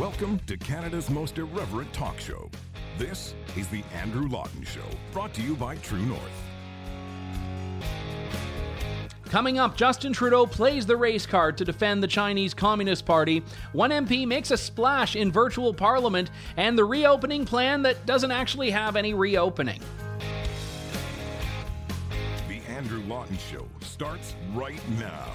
Welcome to Canada's most irreverent talk show. This is The Andrew Lawton Show, brought to you by True North. Coming up, Justin Trudeau plays the race card to defend the Chinese Communist Party. One MP makes a splash in virtual parliament, and the reopening plan that doesn't actually have any reopening. The Andrew Lawton Show starts right now.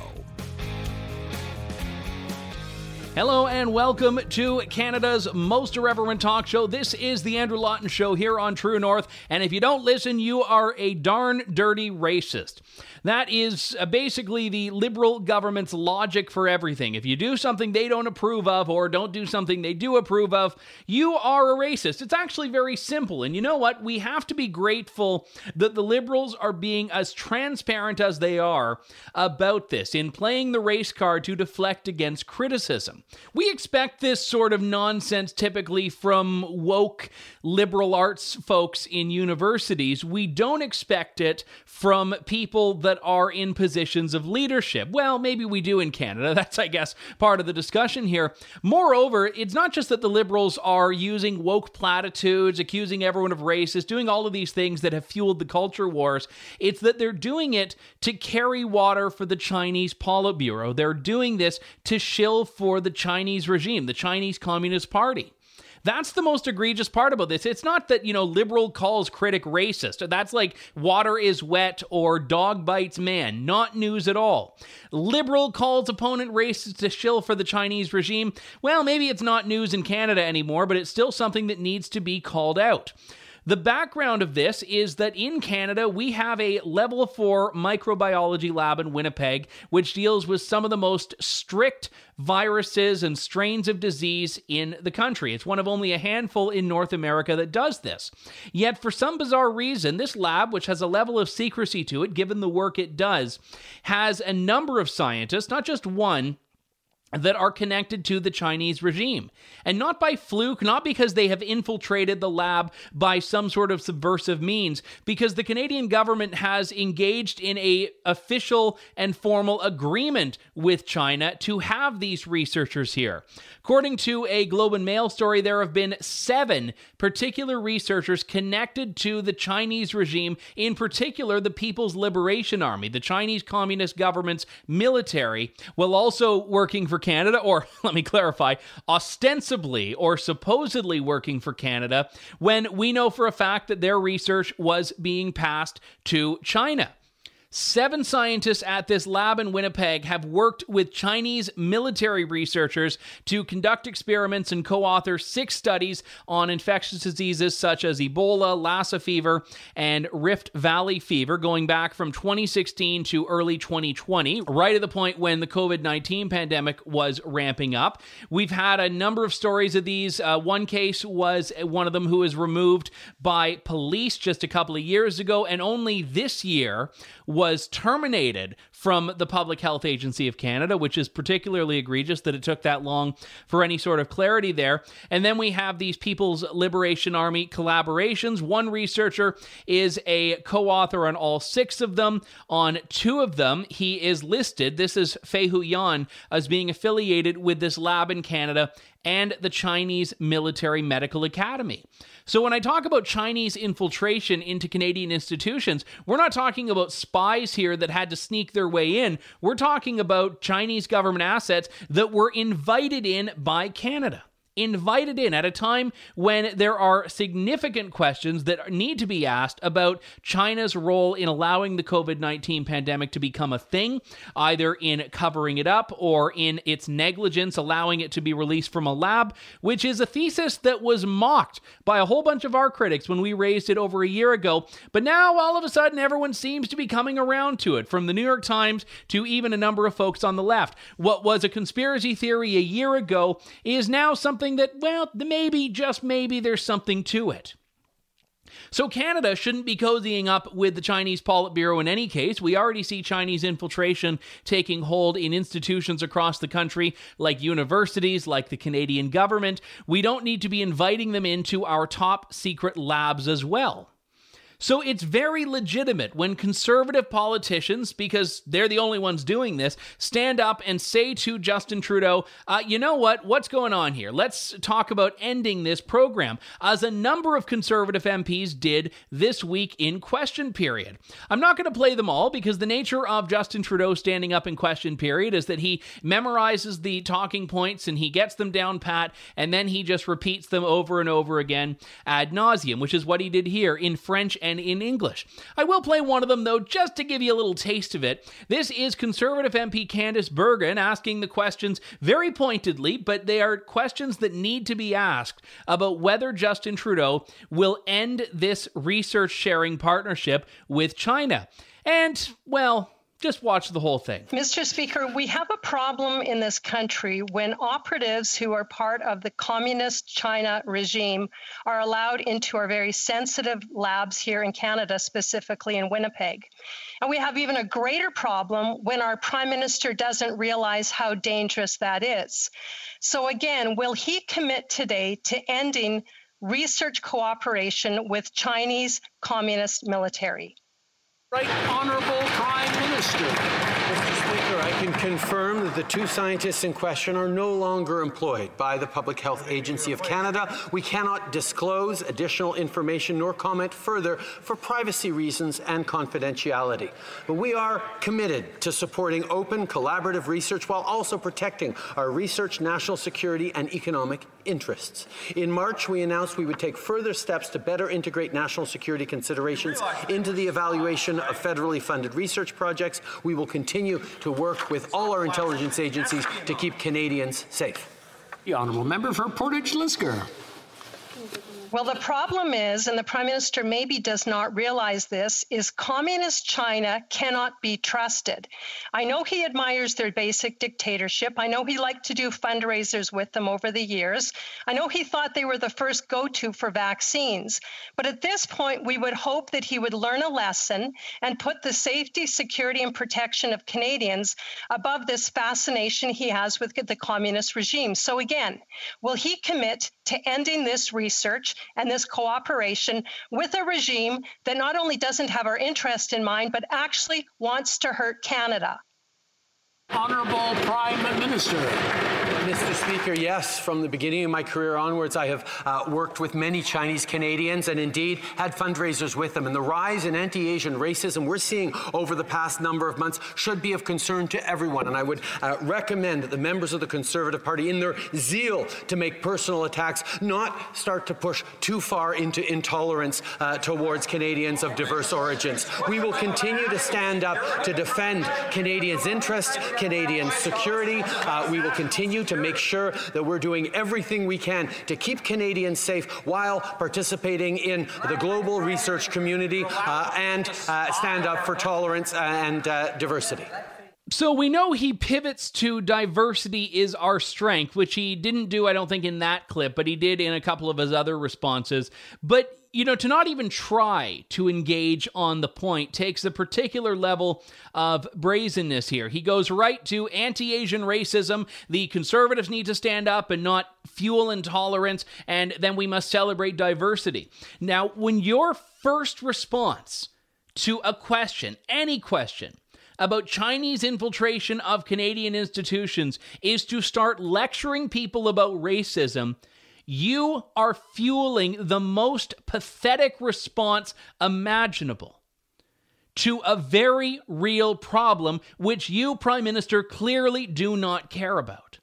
Hello and welcome to Canada's most irreverent talk show. This is the Andrew Lawton Show here on True North. And if you don't listen, you are a darn dirty racist. That is uh, basically the liberal government's logic for everything. If you do something they don't approve of or don't do something they do approve of, you are a racist. It's actually very simple. And you know what? We have to be grateful that the liberals are being as transparent as they are about this in playing the race card to deflect against criticism. We expect this sort of nonsense typically from woke liberal arts folks in universities. We don't expect it from people that that are in positions of leadership. Well, maybe we do in Canada. That's, I guess, part of the discussion here. Moreover, it's not just that the Liberals are using woke platitudes, accusing everyone of racist, doing all of these things that have fueled the culture wars. It's that they're doing it to carry water for the Chinese Politburo. They're doing this to shill for the Chinese regime, the Chinese Communist Party. That's the most egregious part about this. It's not that, you know, liberal calls critic racist. That's like water is wet or dog bites man. Not news at all. Liberal calls opponent racist to shill for the Chinese regime. Well, maybe it's not news in Canada anymore, but it's still something that needs to be called out. The background of this is that in Canada, we have a level four microbiology lab in Winnipeg, which deals with some of the most strict viruses and strains of disease in the country. It's one of only a handful in North America that does this. Yet, for some bizarre reason, this lab, which has a level of secrecy to it, given the work it does, has a number of scientists, not just one, that are connected to the Chinese regime. And not by fluke, not because they have infiltrated the lab by some sort of subversive means, because the Canadian government has engaged in a official and formal agreement with China to have these researchers here. According to a Globe and Mail story, there have been seven particular researchers connected to the Chinese regime, in particular the People's Liberation Army, the Chinese Communist government's military, while also working for Canada, or let me clarify, ostensibly or supposedly working for Canada, when we know for a fact that their research was being passed to China. Seven scientists at this lab in Winnipeg have worked with Chinese military researchers to conduct experiments and co author six studies on infectious diseases such as Ebola, Lassa fever, and Rift Valley fever, going back from 2016 to early 2020, right at the point when the COVID 19 pandemic was ramping up. We've had a number of stories of these. Uh, one case was one of them who was removed by police just a couple of years ago, and only this year was was terminated from the Public Health Agency of Canada, which is particularly egregious that it took that long for any sort of clarity there. And then we have these People's Liberation Army collaborations. One researcher is a co author on all six of them. On two of them, he is listed. This is Fei Hu Yan as being affiliated with this lab in Canada and the Chinese Military Medical Academy. So when I talk about Chinese infiltration into Canadian institutions, we're not talking about spies here that had to sneak their way in. We're talking about Chinese government assets that were invited in by Canada invited in at a time when there are significant questions that need to be asked about China's role in allowing the COVID 19 pandemic to become a thing, either in covering it up or in its negligence, allowing it to be released from a lab, which is a thesis that was mocked by a whole bunch of our critics when we raised it over a year ago. But now, all of a sudden, everyone seems to be coming around to it, from the New York Times to even a number of folks on the left. What was a conspiracy theory a year ago is now something something that, well, maybe, just maybe, there's something to it. So Canada shouldn't be cozying up with the Chinese Politburo in any case. We already see Chinese infiltration taking hold in institutions across the country, like universities, like the Canadian government. We don't need to be inviting them into our top secret labs as well. So it's very legitimate when conservative politicians, because they're the only ones doing this, stand up and say to Justin Trudeau, uh, you know what? What's going on here? Let's talk about ending this program, as a number of conservative MPs did this week in question period. I'm not going to play them all because the nature of Justin Trudeau standing up in question period is that he memorizes the talking points and he gets them down pat, and then he just repeats them over and over again ad nauseum, which is what he did here in French and in English. I will play one of them, though, just to give you a little taste of it. This is Conservative MP Candice Bergen asking the questions very pointedly, but they are questions that need to be asked about whether Justin Trudeau will end this research sharing partnership with China. And, well, just watch the whole thing. Mr. Speaker, we have a problem in this country when operatives who are part of the communist China regime are allowed into our very sensitive labs here in Canada, specifically in Winnipeg. And we have even a greater problem when our prime minister doesn't realize how dangerous that is. So, again, will he commit today to ending research cooperation with Chinese communist military? Right Honorable Prime Minister. Mr. Speaker, I can confirm that the two scientists in question are no longer employed by the Public Health Agency of Canada. We cannot disclose additional information nor comment further for privacy reasons and confidentiality. But we are committed to supporting open, collaborative research while also protecting our research, national security, and economic interests. In March, we announced we would take further steps to better integrate national security considerations into the evaluation of federally funded research projects. We will continue to work with all our intelligence agencies to keep Canadians safe. The Honourable Member for Portage Lisgar. Well, the problem is, and the prime minister maybe does not realize this, is communist China cannot be trusted. I know he admires their basic dictatorship. I know he liked to do fundraisers with them over the years. I know he thought they were the first go to for vaccines. But at this point, we would hope that he would learn a lesson and put the safety, security, and protection of Canadians above this fascination he has with the communist regime. So, again, will he commit to ending this research and this cooperation with a regime that not only doesn't have our interest in mind, but actually wants to hurt Canada. Honorable Prime Minister. Mr. Speaker, yes, from the beginning of my career onwards, I have uh, worked with many Chinese Canadians and indeed had fundraisers with them. And the rise in anti Asian racism we're seeing over the past number of months should be of concern to everyone. And I would uh, recommend that the members of the Conservative Party, in their zeal to make personal attacks, not start to push too far into intolerance uh, towards Canadians of diverse origins. We will continue to stand up to defend Canadians' interests, Canadian security. Uh, we will continue to make sure that we're doing everything we can to keep Canadians safe while participating in the global research community uh, and uh, stand up for tolerance and uh, diversity. So we know he pivots to diversity is our strength, which he didn't do, I don't think, in that clip, but he did in a couple of his other responses. But, you know, to not even try to engage on the point takes a particular level of brazenness here. He goes right to anti Asian racism. The conservatives need to stand up and not fuel intolerance, and then we must celebrate diversity. Now, when your first response to a question, any question, about Chinese infiltration of Canadian institutions is to start lecturing people about racism, you are fueling the most pathetic response imaginable to a very real problem which you, Prime Minister, clearly do not care about.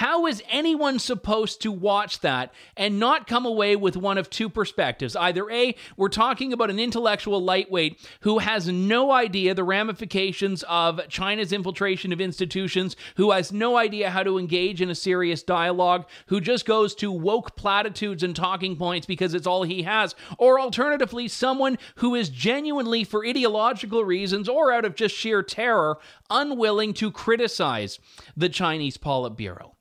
How is anyone supposed to watch that and not come away with one of two perspectives? Either A, we're talking about an intellectual lightweight who has no idea the ramifications of China's infiltration of institutions, who has no idea how to engage in a serious dialogue, who just goes to woke platitudes and talking points because it's all he has, or alternatively, someone who is genuinely, for ideological reasons or out of just sheer terror, unwilling to criticize the Chinese Politburo.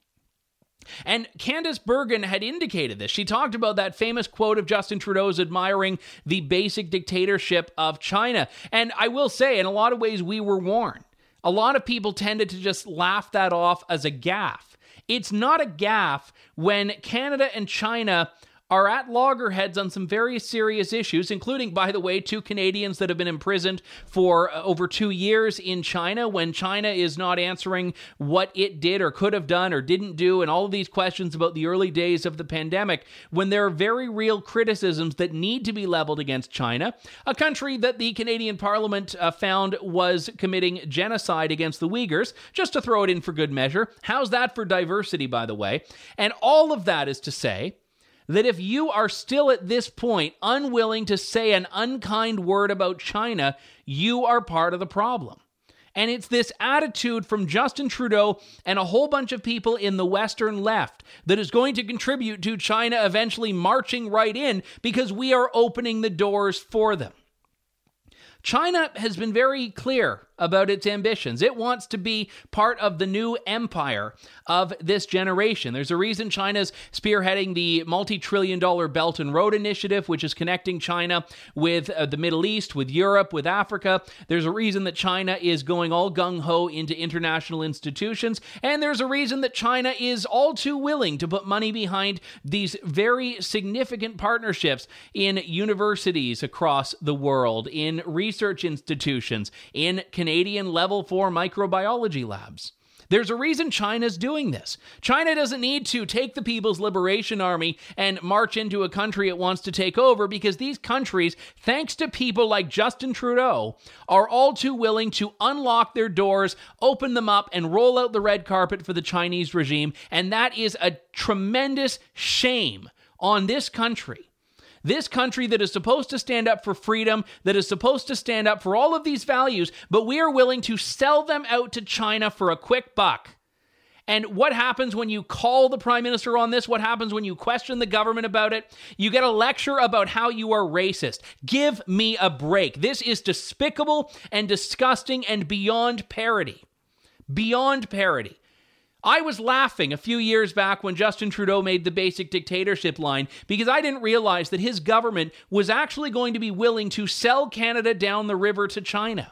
And Candice Bergen had indicated this. She talked about that famous quote of Justin Trudeau's admiring the basic dictatorship of China. And I will say, in a lot of ways, we were warned. A lot of people tended to just laugh that off as a gaffe. It's not a gaffe when Canada and China are at loggerheads on some very serious issues, including, by the way, two Canadians that have been imprisoned for uh, over two years in China when China is not answering what it did or could have done or didn't do, and all of these questions about the early days of the pandemic, when there are very real criticisms that need to be leveled against China, a country that the Canadian Parliament uh, found was committing genocide against the Uyghurs, just to throw it in for good measure. How's that for diversity, by the way? And all of that is to say, that if you are still at this point unwilling to say an unkind word about China, you are part of the problem. And it's this attitude from Justin Trudeau and a whole bunch of people in the Western left that is going to contribute to China eventually marching right in because we are opening the doors for them. China has been very clear about its ambitions. It wants to be part of the new empire of this generation. There's a reason China's spearheading the multi trillion dollar Belt and Road Initiative, which is connecting China with uh, the Middle East, with Europe, with Africa. There's a reason that China is going all gung ho into international institutions. And there's a reason that China is all too willing to put money behind these very significant partnerships in universities across the world, in research institutions, in Canadian Canadian level 4 microbiology labs. There's a reason China's doing this. China doesn't need to take the People's Liberation Army and march into a country it wants to take over because these countries, thanks to people like Justin Trudeau, are all too willing to unlock their doors, open them up, and roll out the red carpet for the Chinese regime. And that is a tremendous shame on this country. This country that is supposed to stand up for freedom, that is supposed to stand up for all of these values, but we are willing to sell them out to China for a quick buck. And what happens when you call the prime minister on this? What happens when you question the government about it? You get a lecture about how you are racist. Give me a break. This is despicable and disgusting and beyond parody. Beyond parody. I was laughing a few years back when Justin Trudeau made the basic dictatorship line because I didn't realize that his government was actually going to be willing to sell Canada down the river to China.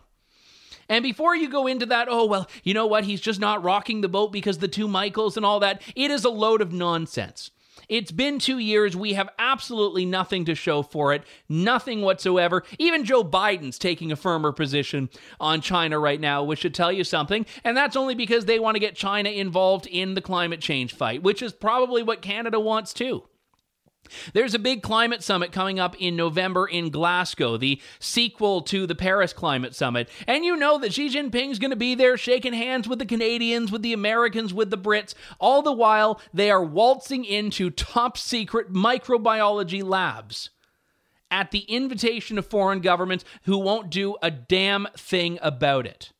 And before you go into that, oh, well, you know what? He's just not rocking the boat because the two Michaels and all that. It is a load of nonsense. It's been two years. We have absolutely nothing to show for it. Nothing whatsoever. Even Joe Biden's taking a firmer position on China right now, which should tell you something. And that's only because they want to get China involved in the climate change fight, which is probably what Canada wants too. There's a big climate summit coming up in November in Glasgow, the sequel to the Paris Climate Summit. And you know that Xi Jinping's going to be there shaking hands with the Canadians, with the Americans, with the Brits. All the while, they are waltzing into top secret microbiology labs at the invitation of foreign governments who won't do a damn thing about it.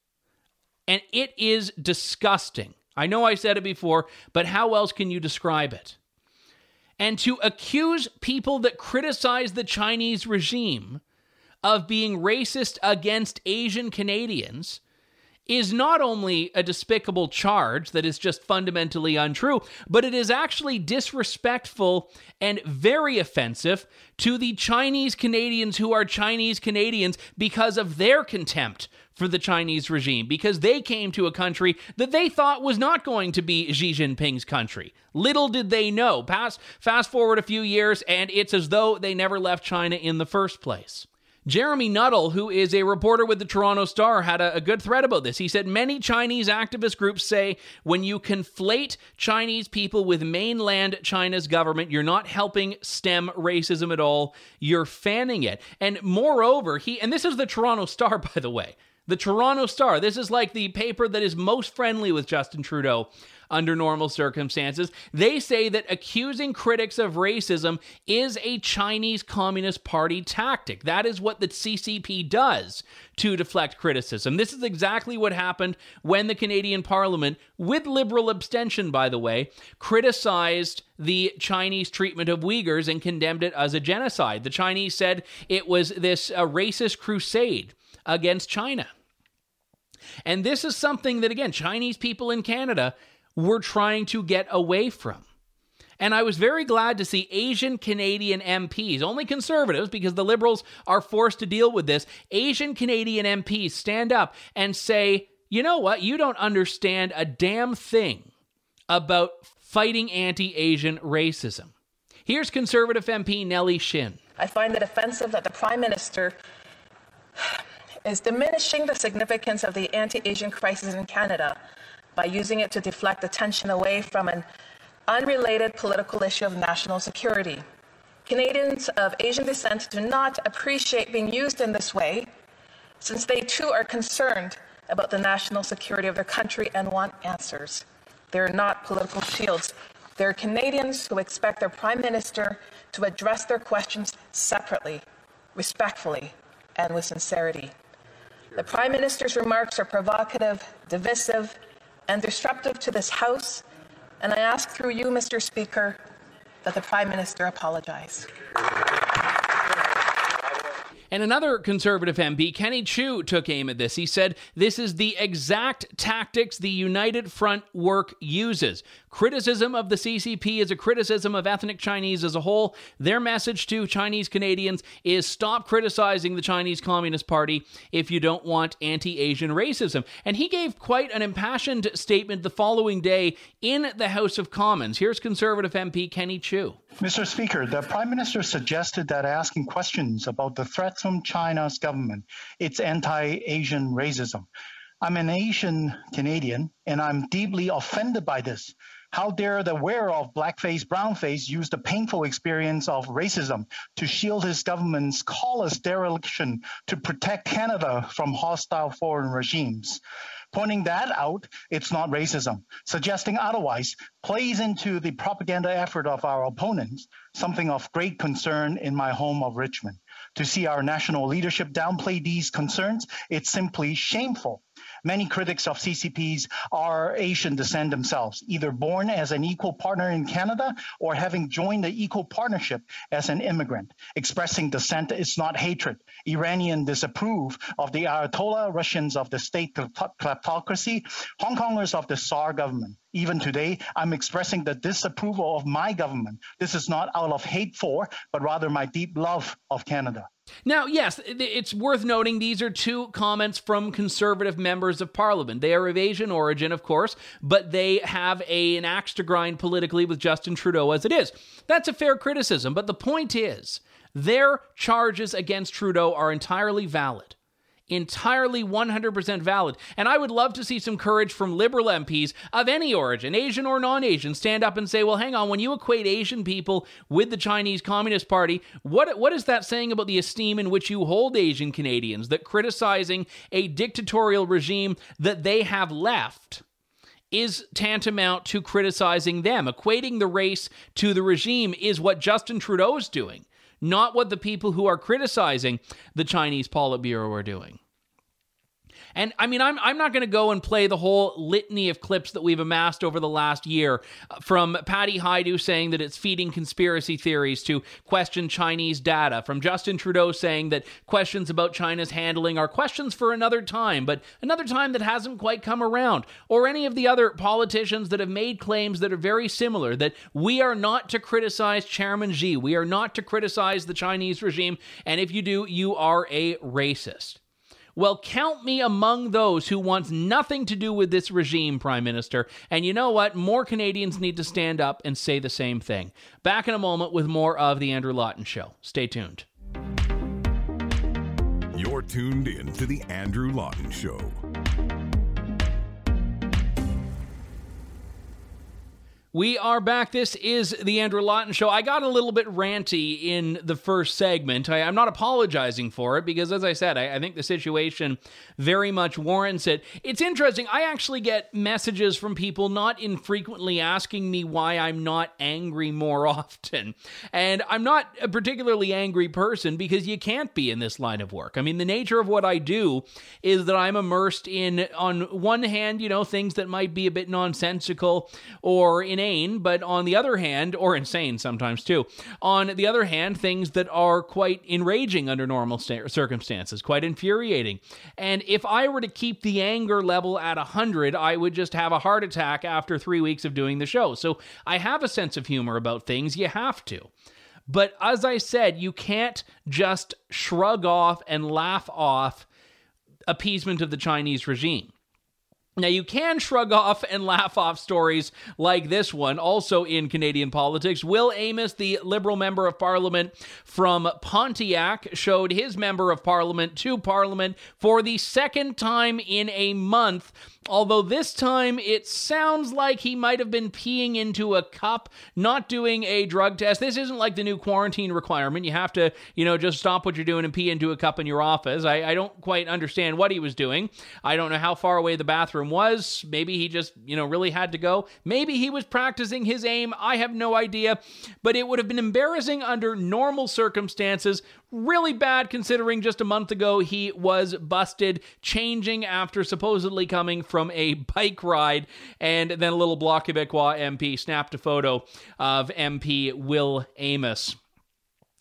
And it is disgusting. I know I said it before, but how else can you describe it? And to accuse people that criticize the Chinese regime of being racist against Asian Canadians is not only a despicable charge that is just fundamentally untrue, but it is actually disrespectful and very offensive to the Chinese Canadians who are Chinese Canadians because of their contempt for the Chinese regime because they came to a country that they thought was not going to be Xi Jinping's country. Little did they know. Pass, fast forward a few years, and it's as though they never left China in the first place. Jeremy Nuttall, who is a reporter with the Toronto Star, had a, a, good thread about this. He said many Chinese activist groups say when you conflate Chinese people with mainland China's government, you're not helping stem racism at all. You're fanning it. And moreover, he and this is the Toronto Star, by the way. The Toronto Star. This is like the paper that is most friendly with Justin Trudeau under normal circumstances. They say that accusing critics of racism is a Chinese Communist Party tactic. That is what the CCP does to deflect criticism. This is exactly what happened when the Canadian Parliament, with liberal abstention, by the way, criticized the Chinese treatment of Uyghurs and condemned it as a genocide. The Chinese said it was this uh, racist crusade against China. And this is something that, again, Chinese people in Canada were trying to get away from. And I was very glad to see Asian Canadian MPs, only conservatives because the Liberals are forced to deal with this, Asian Canadian MPs stand up and say, you know what? You don't understand a damn thing about fighting anti Asian racism. Here's Conservative MP Nellie Shin. I find it offensive that the Prime Minister is diminishing the significance of the anti Asian crisis in Canada by using it to deflect attention away from an unrelated political issue of national security. Canadians of Asian descent do not appreciate being used in this way, since they too are concerned about the national security of their country and want answers. They're not political shields. They're Canadians who expect their Prime Minister to address their questions separately, respectfully, and with sincerity. The Prime Minister's remarks are provocative, divisive, and disruptive to this House, and I ask through you, Mr. Speaker, that the Prime Minister apologize. And another conservative MP, Kenny Chiu, took aim at this. He said, This is the exact tactics the United Front work uses. Criticism of the CCP is a criticism of ethnic Chinese as a whole. Their message to Chinese Canadians is stop criticizing the Chinese Communist Party if you don't want anti Asian racism. And he gave quite an impassioned statement the following day in the House of Commons. Here's conservative MP Kenny Chiu. Mr. Speaker, the Prime Minister suggested that asking questions about the threats from China's government, its anti Asian racism. I'm an Asian Canadian, and I'm deeply offended by this. How dare the wearer of blackface, brownface use the painful experience of racism to shield his government's callous dereliction to protect Canada from hostile foreign regimes? Pointing that out, it's not racism. Suggesting otherwise plays into the propaganda effort of our opponents, something of great concern in my home of Richmond. To see our national leadership downplay these concerns, it's simply shameful. Many critics of CCPs are Asian descent themselves, either born as an equal partner in Canada or having joined the equal partnership as an immigrant. Expressing dissent is not hatred. Iranian disapprove of the Ayatollah, Russians of the state kleptocracy, Hong Kongers of the SAR government. Even today, I'm expressing the disapproval of my government. This is not out of hate for, but rather my deep love of Canada. Now, yes, it's worth noting these are two comments from conservative members of parliament. They are of Asian origin, of course, but they have a, an axe to grind politically with Justin Trudeau as it is. That's a fair criticism, but the point is, their charges against Trudeau are entirely valid entirely 100% valid. And I would love to see some courage from liberal MPs of any origin, Asian or non Asian, stand up and say, well, hang on, when you equate Asian people with the Chinese Communist Party, what, what is that saying about the esteem in which you hold Asian Canadians? That criticizing a dictatorial regime that they have left is tantamount to criticizing them. Equating the race to the regime is what Justin Trudeau is doing not what the people who are criticizing the Chinese Politburo are doing. And I mean, I'm, I'm not going to go and play the whole litany of clips that we've amassed over the last year uh, from Patty Hajdu saying that it's feeding conspiracy theories to question Chinese data, from Justin Trudeau saying that questions about China's handling are questions for another time, but another time that hasn't quite come around, or any of the other politicians that have made claims that are very similar that we are not to criticize Chairman Xi, we are not to criticize the Chinese regime, and if you do, you are a racist. Well, count me among those who wants nothing to do with this regime, Prime Minister. And you know what? More Canadians need to stand up and say the same thing. Back in a moment with more of The Andrew Lawton Show. Stay tuned. You're tuned in to The Andrew Lawton Show. We are back. This is the Andrew Lawton Show. I got a little bit ranty in the first segment. I, am not apologizing for it because, as I said, I, I, think the situation very much warrants it. It's interesting. I actually get messages from people not infrequently asking me why I'm not angry more often. And I'm not a particularly angry person because you can't be in this line of work. I mean, the nature of what I do is that I'm immersed in, on one hand, you know, things that might be a bit nonsensical or in but on the other hand, or insane sometimes too, on the other hand, things that are quite enraging under normal sta- circumstances, quite infuriating. And if I were to keep the anger level at 100, I would just have a heart attack after three weeks of doing the show. So I have a sense of humor about things. You have to. But as I said, you can't just shrug off and laugh off appeasement of the Chinese regime. Now, you can shrug off and laugh off stories like this one, also in Canadian politics. Will Amos, the Liberal Member of Parliament from Pontiac, showed his Member of Parliament to Parliament for the second time in a month Although this time it sounds like he might have been peeing into a cup, not doing a drug test. This isn't like the new quarantine requirement. You have to, you know, just stop what you're doing and pee into a cup in your office. I, I don't quite understand what he was doing. I don't know how far away the bathroom was. Maybe he just, you know, really had to go. Maybe he was practicing his aim. I have no idea. But it would have been embarrassing under normal circumstances really bad considering just a month ago he was busted changing after supposedly coming from a bike ride. And then a little Bloc Québécois MP snapped a photo of MP Will Amos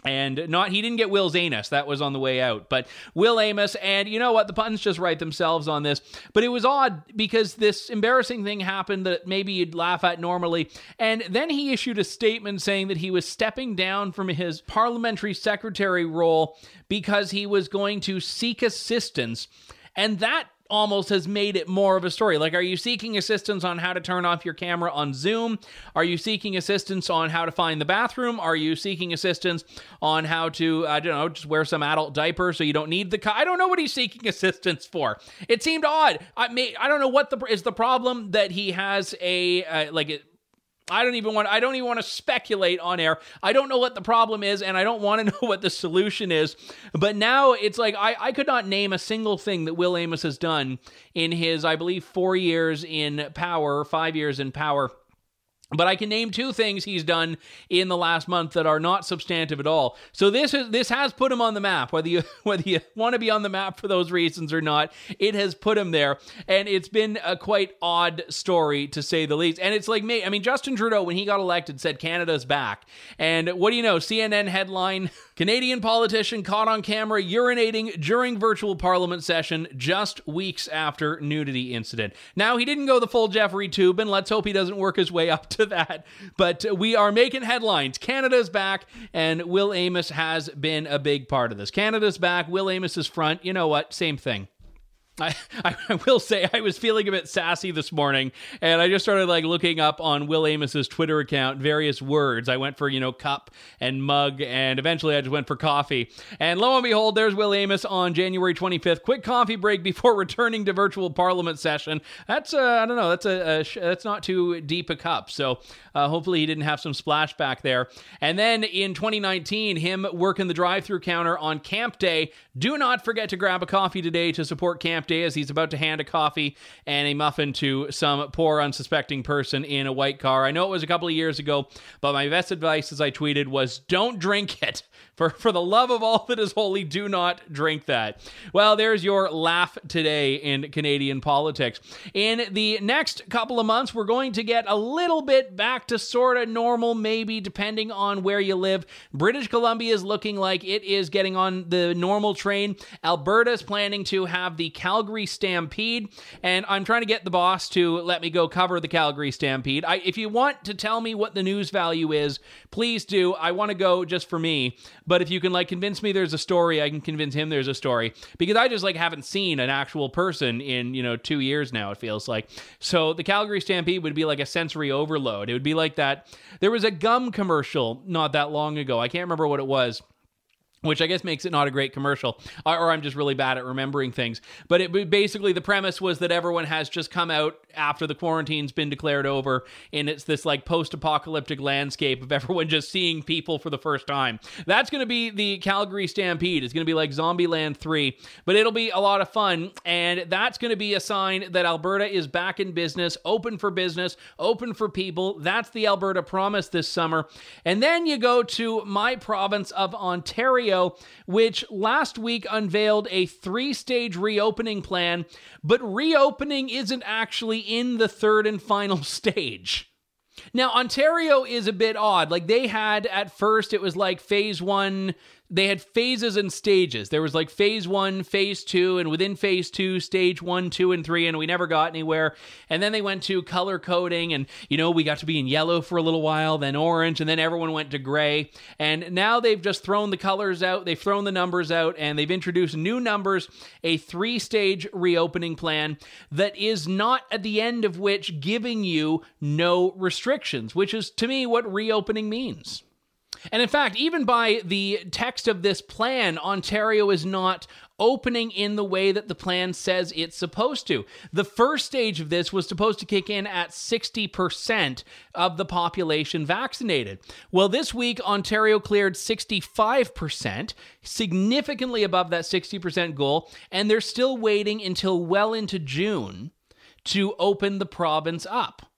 and not he didn't get Will's anus. That was on the way out. But Will Amos and you know what? The puns just write themselves on this. But it was odd because this embarrassing thing happened that maybe you'd laugh at normally. And then he issued a statement saying that he was stepping down from his parliamentary secretary role because he was going to seek assistance. And that almost has made it more of a story. Like, are you seeking assistance on how to turn off your camera on Zoom? Are you seeking assistance on how to find the bathroom? Are you seeking assistance on how to, I don't know, just wear some adult diaper so you don't need the? Co- I don't know what he's seeking assistance for. It seemed odd. I may, I don't know what the is the problem that he has a uh, like I don't even want I don't even want to speculate on air. I don't know what the problem is and I don't want to know what the solution is. But now it's like I, I could not name a single thing that Will Amos has done in his, I believe, four years in power, five years in power but I can name two things he's done in the last month that are not substantive at all. So this is this has put him on the map. Whether you whether you want to be on the map for those reasons or not, it has put him there, and it's been a quite odd story to say the least. And it's like me. I mean, Justin Trudeau when he got elected said Canada's back, and what do you know? CNN headline: Canadian politician caught on camera urinating during virtual Parliament session just weeks after nudity incident. Now he didn't go the full Jeffrey Toobin, and let's hope he doesn't work his way up to that. But we are making headlines. Canada's back, and Will Amos has been a big part of this. Canada's back. Will Amos is front. You know what? Same thing. I, I will say I was feeling a bit sassy this morning, and I just started like looking up on Will Amos's Twitter account various words. I went for you know cup and mug, and eventually I just went for coffee. And lo and behold, there's Will Amos on January 25th. Quick coffee break before returning to virtual Parliament session. That's uh, I don't know. That's a, a that's not too deep a cup. So uh, hopefully he didn't have some splashback there. And then in 2019, him working the drive-through counter on Camp Day. Do not forget to grab a coffee today to support Camp Day as he's about to hand a coffee and a muffin to some poor unsuspecting person in a white car. I know it was a couple of years ago, but my best advice, as I tweeted, was don't drink it. For, for the love of all that is holy, do not drink that. Well, there's your laugh today in Canadian politics. In the next couple of months, we're going to get a little bit back to sort of normal, maybe depending on where you live. British Columbia is looking like it is getting on the normal train. Alberta is planning to have the Calgary Stampede, and I'm trying to get the boss to let me go cover the Calgary Stampede. I, if you want to tell me what the news value is, please do. I want to go just for me. But if you can like convince me there's a story, I can convince him there's a story because I just like haven't seen an actual person in, you know, 2 years now it feels like. So the Calgary Stampede would be like a sensory overload. It would be like that. There was a gum commercial not that long ago. I can't remember what it was which I guess makes it not a great commercial, or I'm just really bad at remembering things. But it basically the premise was that everyone has just come out after the quarantine's been declared over, and it's this like post-apocalyptic landscape of everyone just seeing people for the first time. That's going to be the Calgary Stampede. It's going to be like Zombieland 3, but it'll be a lot of fun, and that's going to be a sign that Alberta is back in business, open for business, open for people. That's the Alberta promise this summer. And then you go to my province of Ontario, which last week unveiled a three-stage reopening plan, but reopening isn't actually in the third and final stage. Now, Ontario is a bit odd. Like, they had at first, it was like phase one, they had phases and stages. There was like phase one, phase two, and within phase two, stage one, two, and three, and we never got anywhere. And then they went to color coding, and you know, we got to be in yellow for a little while, then orange, and then everyone went to gray. And now they've just thrown the colors out, they've thrown the numbers out, and they've introduced new numbers, a three stage reopening plan that is not at the end of which giving you no restrictions, which is to me what reopening means. And in fact, even by the text of this plan, Ontario is not opening in the way that the plan says it's supposed to. The first stage of this was supposed to kick in at 60% of the population vaccinated. Well, this week, Ontario cleared 65%, significantly above that 60% goal, and they're still waiting until well into June to open the province up.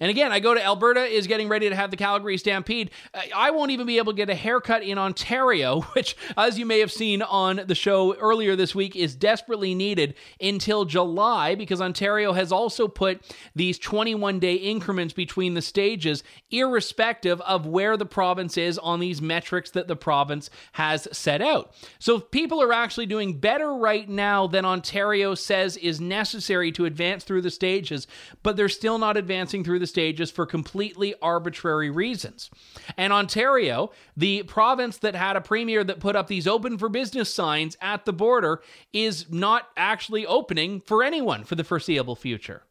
And again, I go to Alberta is getting ready to have the Calgary Stampede. Uh, I won't even be able to get a haircut in Ontario, which, as you may have seen on the show earlier this week, is desperately needed until July because Ontario has also put these 21 day increments between the stages, irrespective of where the province is on these metrics that the province has set out. So people are actually doing better right now than Ontario says is necessary to advance through the stages, but they're still not advancing through the the stages for completely arbitrary reasons. And Ontario, the province that had a premier that put up these open for business signs at the border, is not actually opening for anyone for the foreseeable future.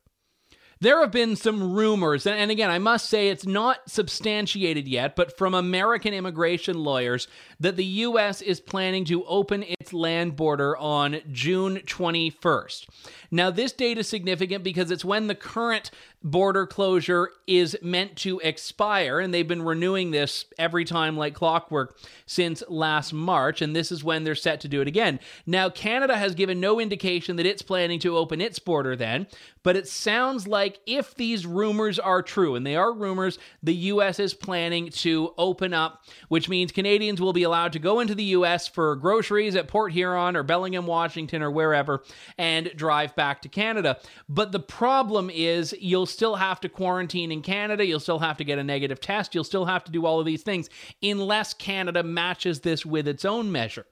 There have been some rumors, and again, I must say it's not substantiated yet, but from American immigration lawyers, that the U.S. is planning to open its land border on June 21st. Now, this date is significant because it's when the current border closure is meant to expire, and they've been renewing this every time like clockwork since last March, and this is when they're set to do it again. Now, Canada has given no indication that it's planning to open its border then, but it sounds like if these rumors are true, and they are rumors, the U.S. is planning to open up, which means Canadians will be allowed to go into the U.S. for groceries at Port Huron or Bellingham, Washington, or wherever, and drive back to Canada. But the problem is you'll still have to quarantine in Canada. You'll still have to get a negative test. You'll still have to do all of these things unless Canada matches this with its own measure.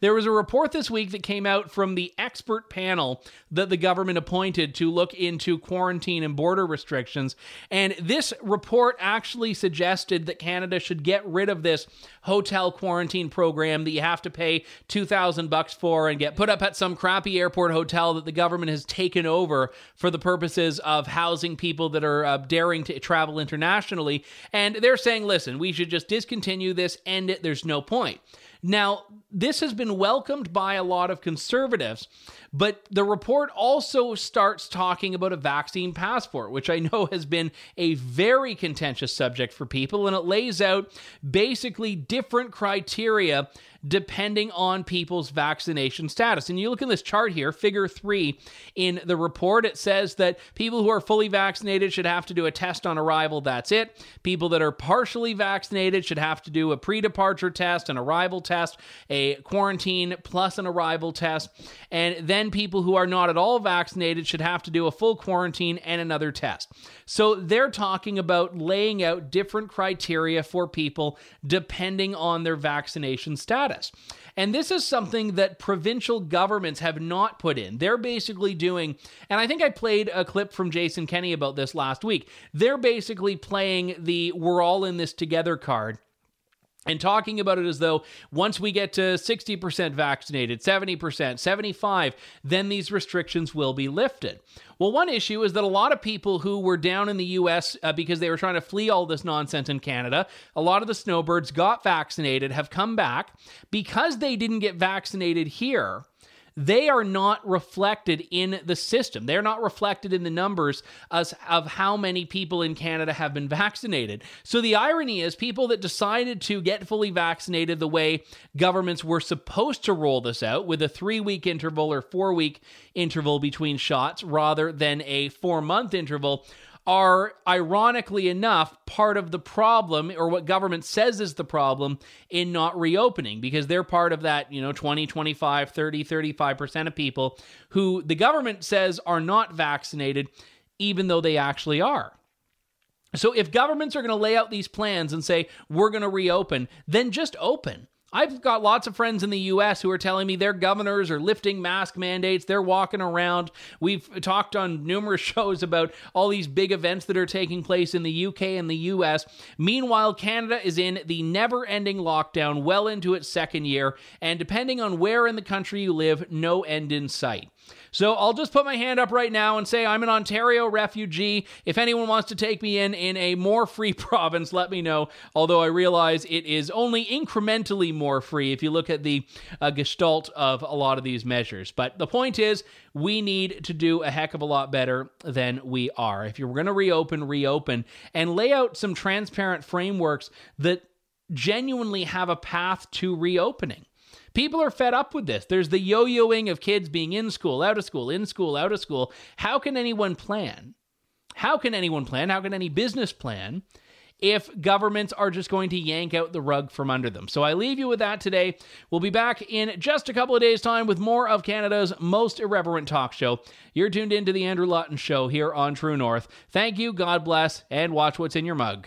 There was a report this week that came out from the expert panel that the government appointed to look into quarantine and border restrictions. And this report actually suggested that Canada should get rid of this hotel quarantine program that you have to pay 2000 bucks for and get put up at some crappy airport hotel that the government has taken over for the purposes of housing people that are uh, daring to travel internationally. And they're saying, listen, we should just discontinue this, end it, there's no point. Now, this has been welcomed by a lot of conservatives, but the report also starts talking about a vaccine passport, which I know has been a very contentious subject for people, and it lays out basically different criteria depending on people's vaccination status. And you look at this chart here, figure three in the report, it says that people who are fully vaccinated should have to do a test on arrival. That's it. People that are partially vaccinated should have to do a pre departure test, an arrival test, a quarantine plus an arrival test. And then people who are not at all vaccinated should have to do a full quarantine and another test. So they're talking about laying out different criteria for people depending on their vaccination status status. And this is something that provincial governments have not put in. They're basically doing, and I think I played a clip from Jason Kenney about this last week. They're basically playing the we're all in this together card and talking about it as though once we get to 60% vaccinated, 70%, 75, then these restrictions will be lifted. Well, one issue is that a lot of people who were down in the US uh, because they were trying to flee all this nonsense in Canada, a lot of the snowbirds got vaccinated, have come back because they didn't get vaccinated here they are not reflected in the system. They're not reflected in the numbers as, of how many people in Canada have been vaccinated. So the irony is, people that decided to get fully vaccinated the way governments were supposed to roll this out with a three week interval or four week interval between shots rather than a four month interval are ironically enough part of the problem or what government says is the problem in not reopening because they're part of that, you know, 20, 25, 30, 35% of people who the government says are not vaccinated even though they actually are. So if governments are going to lay out these plans and say we're going to reopen, then just open. I've got lots of friends in the US who are telling me their governors are lifting mask mandates. They're walking around. We've talked on numerous shows about all these big events that are taking place in the UK and the US. Meanwhile, Canada is in the never ending lockdown, well into its second year, and depending on where in the country you live, no end in sight. So I'll just put my hand up right now and say I'm an Ontario refugee. If anyone wants to take me in in a more free province, let me know. Although I realize it is only incrementally more free if you look at the uh, gestalt of a lot of these measures. But the point is, we need to do a heck of a lot better than we are. If you're going to reopen, reopen and lay out some transparent frameworks that genuinely have a path to reopening. People are fed up with this. There's the yo yoing of kids being in school, out of school, in school, out of school. How can anyone plan? How can anyone plan? How can any business plan if governments are just going to yank out the rug from under them? So I leave you with that today. We'll be back in just a couple of days' time with more of Canada's most irreverent talk show. You're tuned into The Andrew Lawton Show here on True North. Thank you, God bless, and watch what's in your mug.